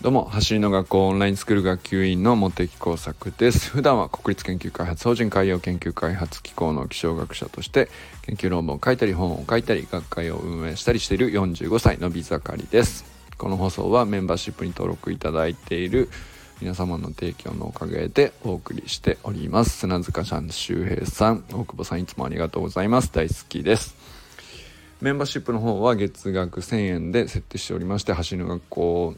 どうも走りの学校オンラインスクール学級委員の茂木耕作です。普段は国立研究開発法人海洋研究開発機構の気象学者として研究論文を書いたり本を書いたり学会を運営したりしている45歳のび盛りです。この放送はメンバーシップに登録いただいている皆様の提供のおかげでお送りしております。砂塚ちゃん周平さん大久保さんいつもありがとうございます。大好きです。メンバーシップの方は月額1000円で設定しておりまして走りの学校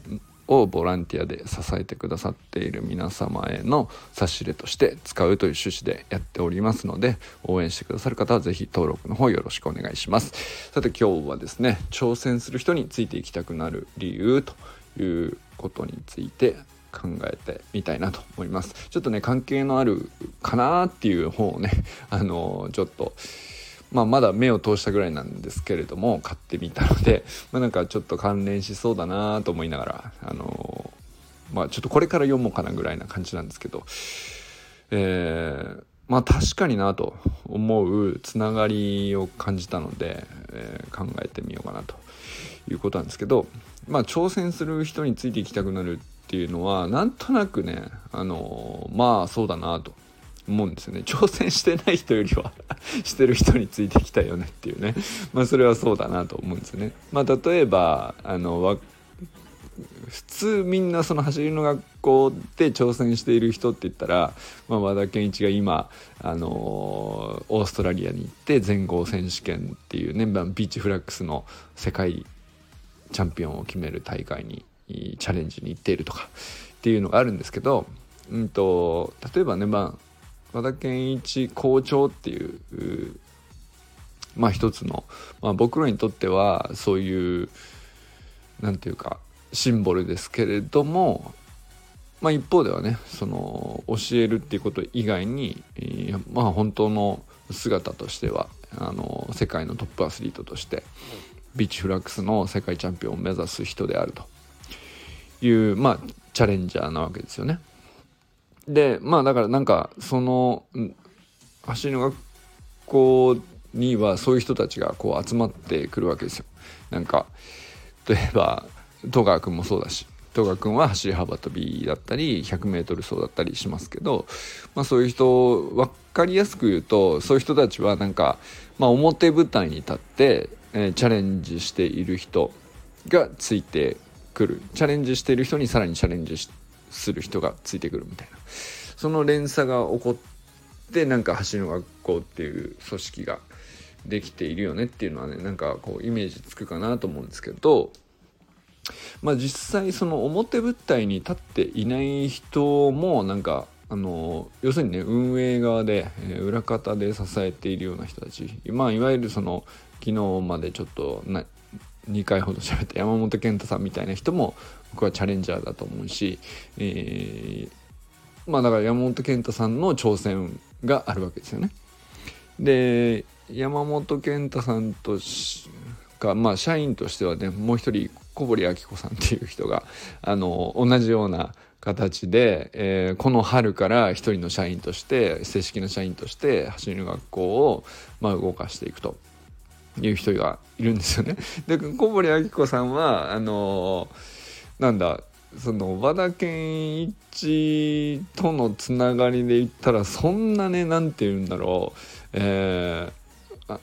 をボランティアで支えてくださっている皆様への差し入れとして使うという趣旨でやっておりますので応援してくださる方は是非登録の方よろしくお願いします。さて今日はですね挑戦する人についていきたくなる理由ということについて考えてみたいなと思います。ちょっとね関係のあるかなっていう方をね あのちょっとまあ、まだ目を通したぐらいなんですけれども買ってみたので、まあ、なんかちょっと関連しそうだなと思いながら、あのー、まあ、ちょっとこれから読もうかなぐらいな感じなんですけど、えー、まあ確かになと思うつながりを感じたので、えー、考えてみようかなということなんですけど、まあ、挑戦する人についていきたくなるっていうのはなんとなくね、あのまあそうだなと思うんですよね 挑戦してない人よりは してる人についてきたよねっていうね まあそれはそうだなと思うんですよね。まあ、例えばあの普通みんなその走りの学校で挑戦している人って言ったら、まあ、和田健一が今、あのー、オーストラリアに行って全豪選手権っていうね、ビーチフラッグスの世界チャンピオンを決める大会にチャレンジに行っているとかっていうのがあるんですけど、うんと、例えばね、まあ、和田健一校長っていうまあ一つの、まあ、僕らにとってはそういう何て言うかシンボルですけれども、まあ、一方ではねその教えるっていうこと以外に、まあ本当の姿としてはあの世界のトップアスリートとしてビーチフラックスの世界チャンピオンを目指す人であると。いうまあチャレンジャーなわけですよね。でまあだからなんかその走りの学校にはそういう人たちがこう集まってくるわけですよ。なんか例えば戸川君もそうだし戸川君は走り幅跳びだったり 100m 走だったりしますけど、まあ、そういう人分かりやすく言うとそういう人たちはなんか、まあ、表舞台に立って、えー、チャレンジしている人がついてくる。チャレンジしてる人にさらにチャレンジする人がついてくるみたいな。その連鎖が起こってなんか走りの学校っていう組織ができているよねっていうのはねなんかこうイメージつくかなと思うんですけどまあ実際その表舞台に立っていない人もなんかあの要するにね運営側で、えー、裏方で支えているような人たち。まあいわゆるその昨日までちょっとな2回ほど喋った山本健太さんみたいな人も僕はチャレンジャーだと思うし、えー、まあだから山本健太さんの挑戦があるわけですよね。で山本健太さんとかまあ社員としてはねもう一人小堀明子さんっていう人があの同じような形で、えー、この春から一人の社員として正式な社員として走りの学校を、まあ、動かしていくという人がいるんですよね。で小堀明子さんはあのなんだその和田健一とのつながりで言ったらそんなね何て言うんだろうえー、あ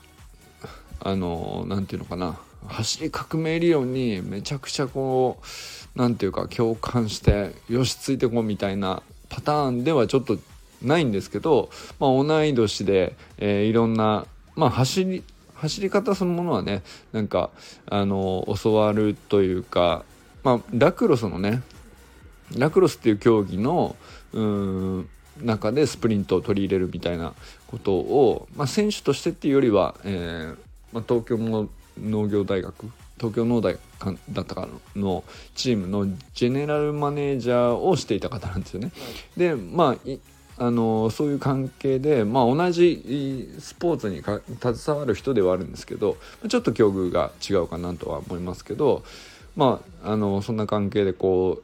あの何て言うのかな走り革命理論にめちゃくちゃこう何て言うか共感してよしついてこうみたいなパターンではちょっとないんですけど、まあ、同い年で、えー、いろんな、まあ、走り走り方そのものはねなんかあの教わるというかまあラクロスのねラクロスっていう競技のうん中でスプリントを取り入れるみたいなことを、まあ、選手としてっていうよりは、えーまあ、東京の農業大学東京農大だったかのチームのジェネラルマネージャーをしていた方なんですよね。でまああのそういう関係で、まあ、同じスポーツに携わる人ではあるんですけどちょっと境遇が違うかなとは思いますけどまああのそんな関係でこ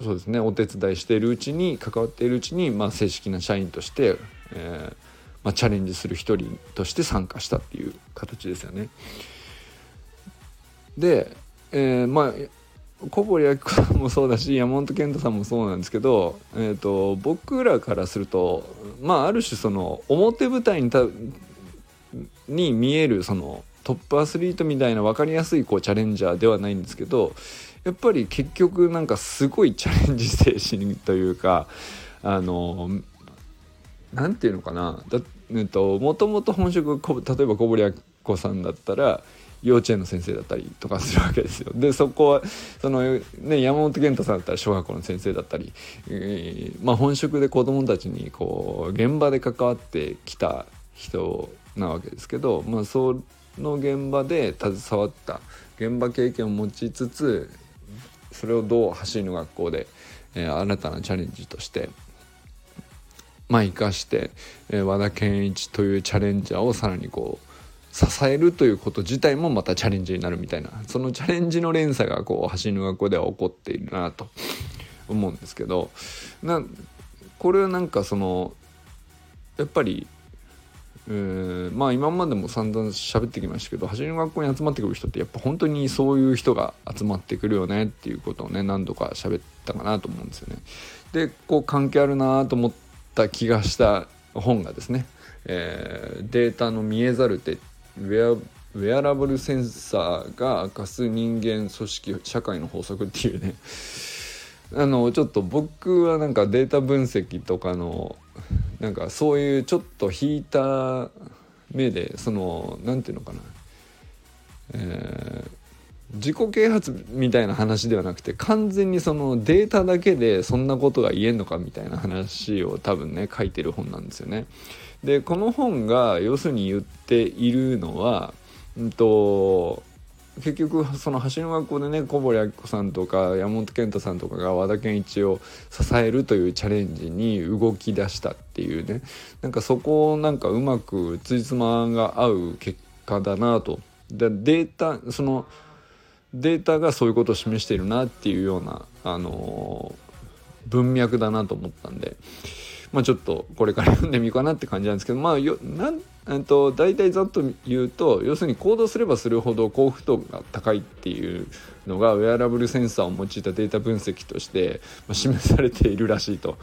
うそうですねお手伝いしているうちに関わっているうちに、まあ、正式な社員として、えーまあ、チャレンジする一人として参加したっていう形ですよね。で、えー、まあ小堀明子さんもそうだし山本健太さんもそうなんですけど、えーと、僕らからするとまあある種その表舞台にたに見えるそのトップアスリートみたいな分かりやすいこうチャレンジャーではないんですけどやっぱり結局なんかすごいチャレンジ精神というかあの何て言うのかな。だ、えっと、もともと本職例えば小堀明子さんだったら幼稚園の先生だったりとかするわけですよ。でそこはその、ね、山本健太さんだったら小学校の先生だったり、えー、まあ、本職で子どもたちにこう現場で関わってきた人なわけですけど、まあ、その現場で携わった現場経験を持ちつつそれをどう走りの学校で、えー、新たなチャレンジとしてまあ生かして、えー、和田健一というチャレンジャーをさらにこう支えるということ自体もまたチャレンジになるみたいなそのチャレンジの連鎖がこう走りの学校では起こっているなと思うんですけどなこれはなんかそのやっぱりえー、まあ今までも散々喋ってきましたけど走りの学校に集まってくる人ってやっぱ本当にそういう人が集まってくるよねっていうことをね何度か喋ったかなと思うんですよね。でこう関係あるなと思った気がした本がですね「えー、データの見えざる手ウェアウェアラブルセンサーが明かす人間組織社会の法則っていうね あのちょっと僕はなんかデータ分析とかのなんかそういうちょっと引いた目でその何て言うのかな、えー、自己啓発みたいな話ではなくて完全にそのデータだけでそんなことが言えんのかみたいな話を多分ね書いてる本なんですよね。でこの本が要するに言っているのは、うんと、結局その橋の学校でね小堀明子さんとか山本健太さんとかが和田健一を支えるというチャレンジに動き出したっていうねなんかそこをなんかうまくついつまが合う結果だなと。でデータそのデータがそういうことを示しているなっていうような、あの、文脈だなと思ったんで。まあ、ちょっとこれから読んでみようかなって感じなんですけどまあよなんえっと大体ざっと言うと要するに行動すればするほど幸福度が高いっていうのがウェアラブルセンサーを用いたデータ分析としてまあ示されているらしいと。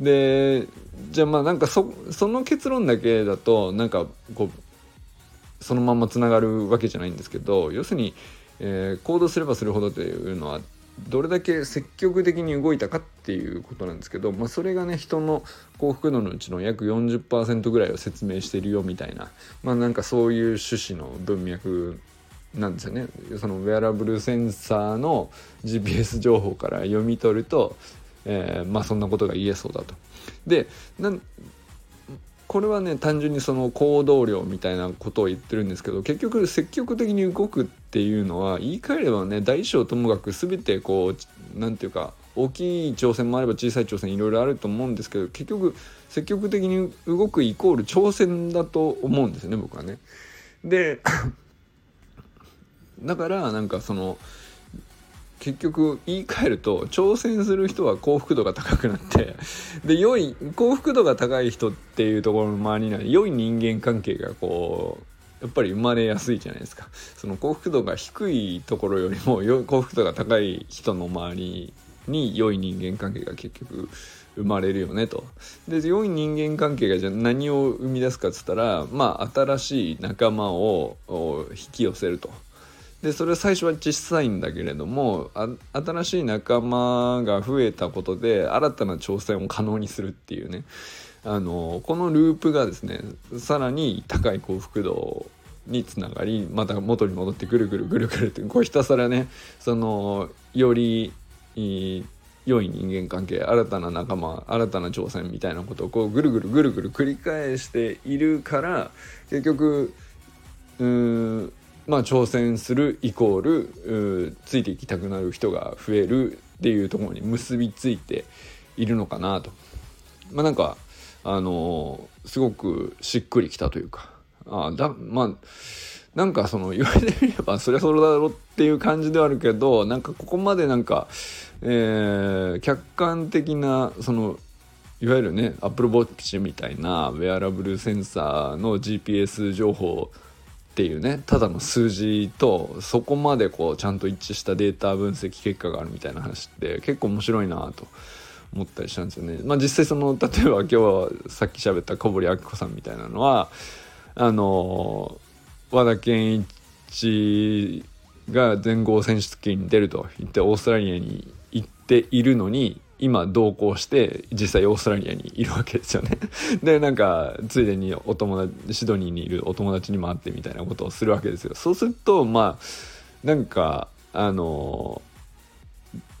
でじゃあまあなんかそその結論だけだとなんかこうそのままつながるわけじゃないんですけど要するに、えー、行動すればするほどというのはどれだけ積極的に動いたかっていうことなんですけど、まあ、それがね人の幸福度のうちの約40%ぐらいを説明してるよみたいなまあなんかそういう趣旨の文脈なんですよねそのウェアラブルセンサーの GPS 情報から読み取ると、えー、まあそんなことが言えそうだと。でこれはね単純にその行動量みたいなことを言ってるんですけど結局積極的に動くっていうのは言い換えればね大小ともかく全てこう何て言うか大きい挑戦もあれば小さい挑戦いろいろあると思うんですけど結局積極的に動くイコール挑戦だと思うんですよね僕はね。で だからなんかその結局言い換えると挑戦する人は幸福度が高くなって で良い幸福度が高い人っていうところの周りには良い人間関係がこうやっぱり生まれやすいじゃないですかその幸福度が低いところよりも 幸福度が高い人の周りに良い人間関係が結局生まれるよねと。で良い人間関係がじゃ何を生み出すかっつったらまあ新しい仲間を引き寄せると。でそれ最初は小さいんだけれども新しい仲間が増えたことで新たな挑戦を可能にするっていうね。あのこのループがですねさらに高い幸福度につながりまた元に戻ってぐるぐるぐるぐるってこうひたすらねそのより良い人間関係新たな仲間新たな挑戦みたいなことをこうぐるぐるぐるぐる繰り返しているから結局うーんまあ、挑戦するイコールついていきたくなる人が増えるっていうところに結びついているのかなと。まあ、なんかあのー、すごくしっくりきたというかあだまあなんかその言われてみればそりゃそれだろっていう感じではあるけどなんかここまでなんか、えー、客観的なそのいわゆるね Apple Watch みたいなウェアラブルセンサーの GPS 情報っていうねただの数字とそこまでこうちゃんと一致したデータ分析結果があるみたいな話って結構面白いなと思ったりしたんですよね。まあ、実際その例えば今日はさっき喋った小堀明子さんみたいなのはあの和田健一が全豪選手権に出ると言ってオーストラリアに行っているのに今同行して実際オーストラリアにいるわけですよね でなんかついでにお友達シドニーにいるお友達にも会ってみたいなことをするわけですよそうするとまあなんかあの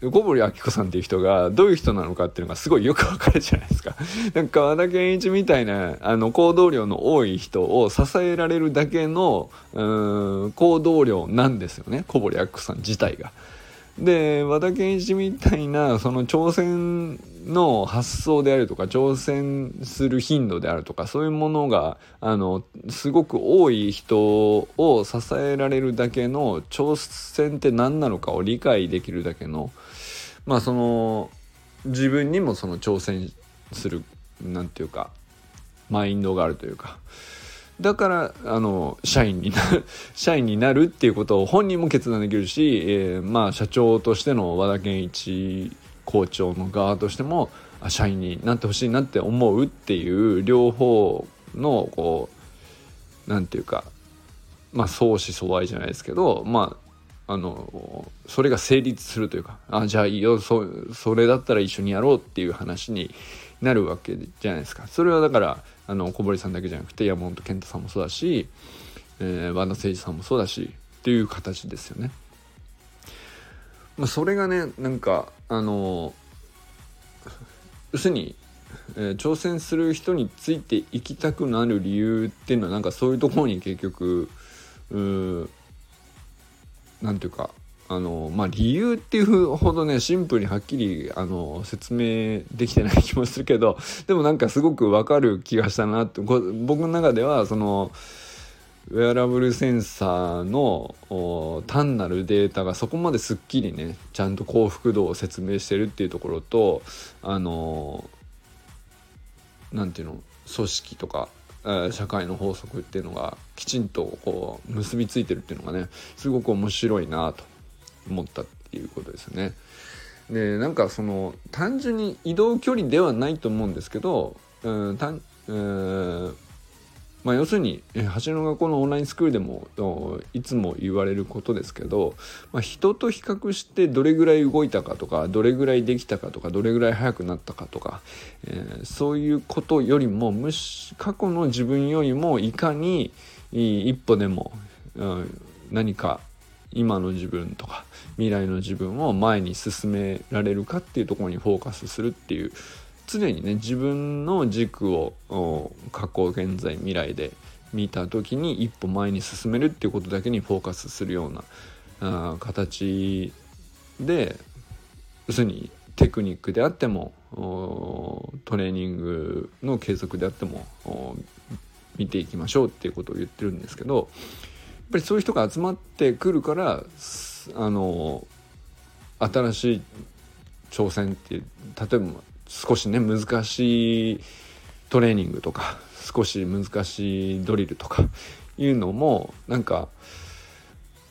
小堀明子さんっていう人がどういう人なのかっていうのがすごいよくわかるじゃないですか。なんか和田健一みたいなあの行動量の多い人を支えられるだけのうん行動量なんですよね小堀明子さん自体が。で和田健一みたいなその挑戦の発想であるとか挑戦する頻度であるとかそういうものがあのすごく多い人を支えられるだけの挑戦って何なのかを理解できるだけのまあその自分にもその挑戦する何て言うかマインドがあるというかだからあの社員にな 社員になるっていうことを本人も決断できるし、えー、まあ社長としての和田健一校長の側としても社員になってほしいなって思うっていう両方のこう何て言うかまあ相思相愛じゃないですけどまああのそれが成立するというかあじゃあいいよそそれだったら一緒にやろうっていう話になるわけじゃないですかそれはだからあの小堀さんだけじゃなくて山本健太さんもそうだし、えー、和田誠司さんもそうだしっていう形ですよね。まあ、それがねなんかあの要するに、えー、挑戦する人についていきたくなる理由っていうのはなんかそういうところに結局うなんていうかあのまあ理由っていうほどねシンプルにはっきりあの説明できてない気もするけど でもなんかすごくわかる気がしたなって僕の中ではそのウェアラブルセンサーの単なるデータがそこまですっきりねちゃんと幸福度を説明してるっていうところとあの何て言うの組織とか社会の法則っていうのがきちんとこう結びついてるっていうのがねすごく面白いなと。思ったっていうことですね。でなんかその単純に移動距離ではないと思うんですけど、うんたんうんまあ、要するに橋の学校のオンラインスクールでもいつも言われることですけど、まあ、人と比較してどれぐらい動いたかとかどれぐらいできたかとかどれぐらい速くなったかとか、えー、そういうことよりもむし過去の自分よりもいかに一歩でも、うん、何か今の自分とか未来の自分を前に進められるかっていうところにフォーカスするっていう常にね自分の軸を過去現在未来で見た時に一歩前に進めるっていうことだけにフォーカスするようなあ形で要するにテクニックであってもトレーニングの継続であっても見ていきましょうっていうことを言ってるんですけどぱりそういう人が集まってくるからあの新しい挑戦っていう例えば少しね難しいトレーニングとか少し難しいドリルとかいうのもなんか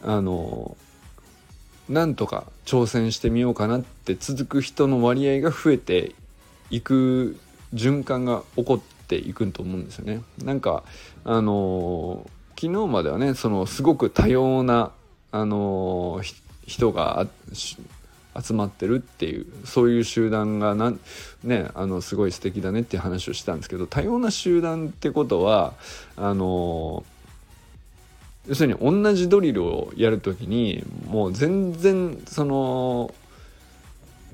あのなんとか挑戦してみようかなって続く人の割合が増えていく循環が起こっていくと思うんですよね。なんかあの昨日まではねそのすごく多様な、あのー、人が集まってるっていうそういう集団がなんねあのすごい素敵だねっていう話をしたんですけど多様な集団ってことはあのー、要するに同じドリルをやる時にもう全然その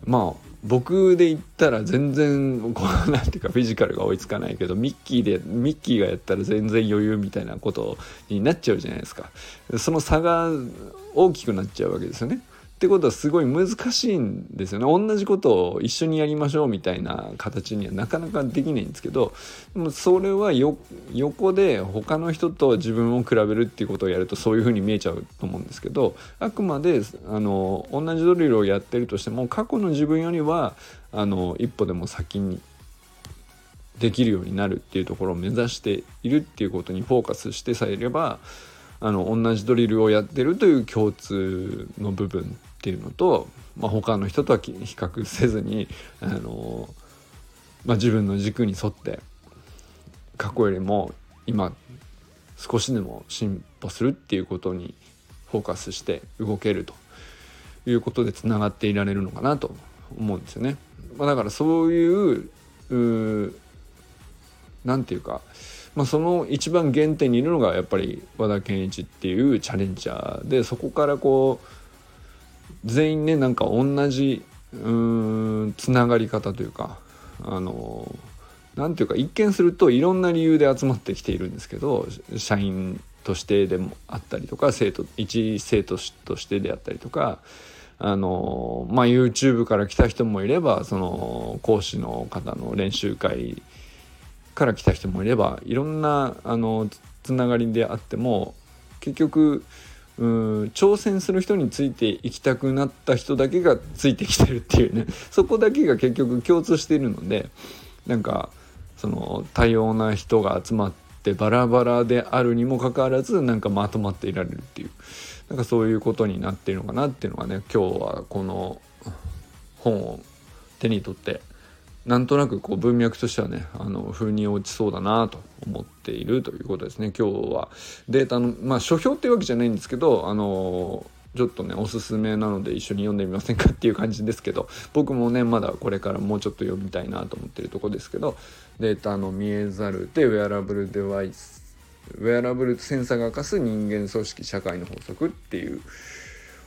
まあ僕で言ったら全然こうなんていうかフィジカルが追いつかないけどミッキーでミッキーがやったら全然余裕みたいなことになっちゃうじゃないですか。その差が大きくなっちゃうわけですよね。ってことはすごい難しいんですよね。同じことを一緒にやりましょうみたいな形にはなかなかできないんですけどでもそれは横で他の人と自分を比べるっていうことをやるとそういうふうに見えちゃうと思うんですけどあくまであの同じドリルをやってるとしても過去の自分よりはあの一歩でも先にできるようになるっていうところを目指しているっていうことにフォーカスしてさえいればあの同じドリルをやってるという共通の部分っていうのと、まあ、他の人とは比較せずにあの、まあ、自分の軸に沿って過去よりも今少しでも進歩するっていうことにフォーカスして動けるということでつながっていられるのかなと思うんですよね。まあ、だからそういう何て言うか、まあ、その一番原点にいるのがやっぱり和田健一っていうチャレンジャーでそこからこう全員ねなんか同じうんつながり方というかあの何ていうか一見するといろんな理由で集まってきているんですけど社員としてでもあったりとか生徒一生徒としてであったりとかあのまあ YouTube から来た人もいればその講師の方の練習会から来た人もいればいろんなあのつながりであっても結局うん挑戦する人についていきたくなった人だけがついてきてるっていうね。そこだけが結局共通しているのでなんかその多様な人が集まってバラバラであるにもかかわらずなんかまとまっていられるっていう。なんかそういうことになっているのかなっていうのがね今日はこの本を手に取ってなんとなくこう文脈としてはねあの風に落ちそうだなと思っているということですね。今日は。データのまあ書評っていうわけじゃないんですけどあのちょっとねおすすめなので一緒に読んでみませんかっていう感じですけど僕もねまだこれからもうちょっと読みたいなと思ってるとこですけどデータの見えざるでウェアラブルデバイスウェアラブルセンサーが明かす人間組織社会の法則っていう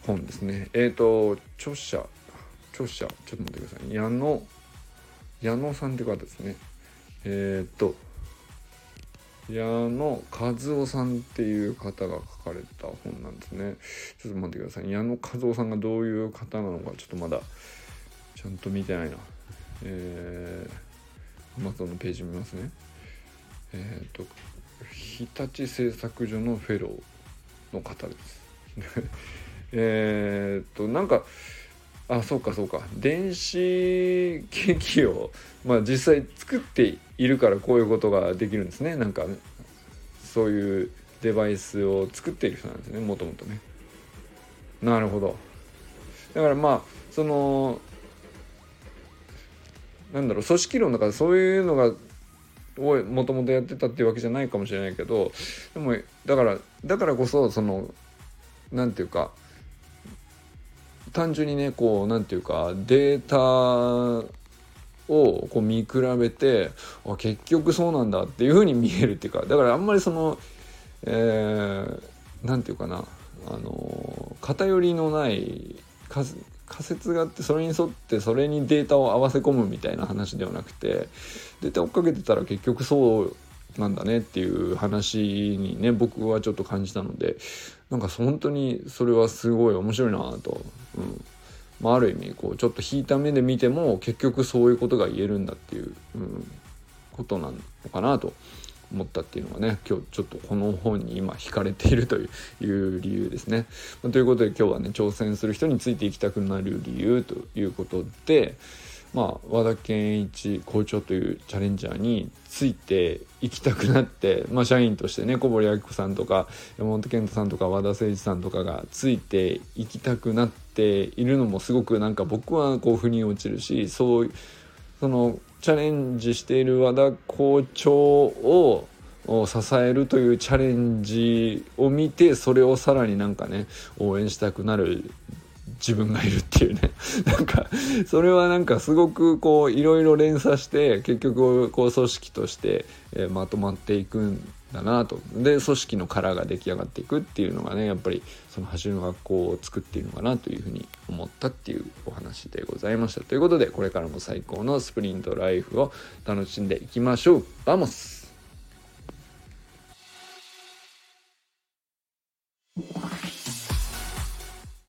本ですね。えっ、ー、と著者著者ちょっと待ってください。矢野矢野さんって方ですね。えっ、と矢野和夫さんっていう方が書かれた本なんですね。ちょっと待ってください。矢野和夫さんがどういう方なのかちょっとまだちゃんと見てないな。えー、Amazon のページ見ますね。えっ、と日立製作所のフェローの方です。えっとなんかあそうかそうか。電子機器を、まあ、実際作っているからこういうことができるんですね。なんかそういうデバイスを作っている人なんですねもともとね。なるほど。だからまあそのなんだろう組織論だからそういうのがをもともとやってたっていうわけじゃないかもしれないけどでもだからだからこそその何て言うか単純にねこう何て言うかデータをこう見比べてあ結局そうなんだっていうふうに見えるっていうかだからあんまりその何、えー、て言うかなあの偏りのない仮説があってそれに沿ってそれにデータを合わせ込むみたいな話ではなくてデータ追っかけてたら結局そうなんだねっていう話にね僕はちょっと感じたのでなんか本当にそれはすごい面白いなと、うんまあ、ある意味こうちょっと引いた目で見ても結局そういうことが言えるんだっていう、うん、ことなのかなと思ったっていうのがね今日ちょっとこの本に今惹かれているという理由ですね。ま、ということで今日はね挑戦する人についていきたくなる理由ということで。まあ、和田健一校長というチャレンジャーについていきたくなって、まあ、社員としてね小堀明子さんとか山本健太さんとか和田誠一さんとかがついていきたくなっているのもすごくなんか僕はこう腑に落ちるしそうそのチャレンジしている和田校長を支えるというチャレンジを見てそれをさらになんかね応援したくなる自分がいるっていうね。なんかそれはなんかすごくこういろいろ連鎖して結局こう組織として、えまとまっていくんだなと。で組織の殻が出来上がっていくっていうのがねやっぱりその走るの学校を作っているのかなというふうに思ったっていうお話でございました。ということでこれからも最高のスプリントライフを楽しんでいきましょう。 Vamos。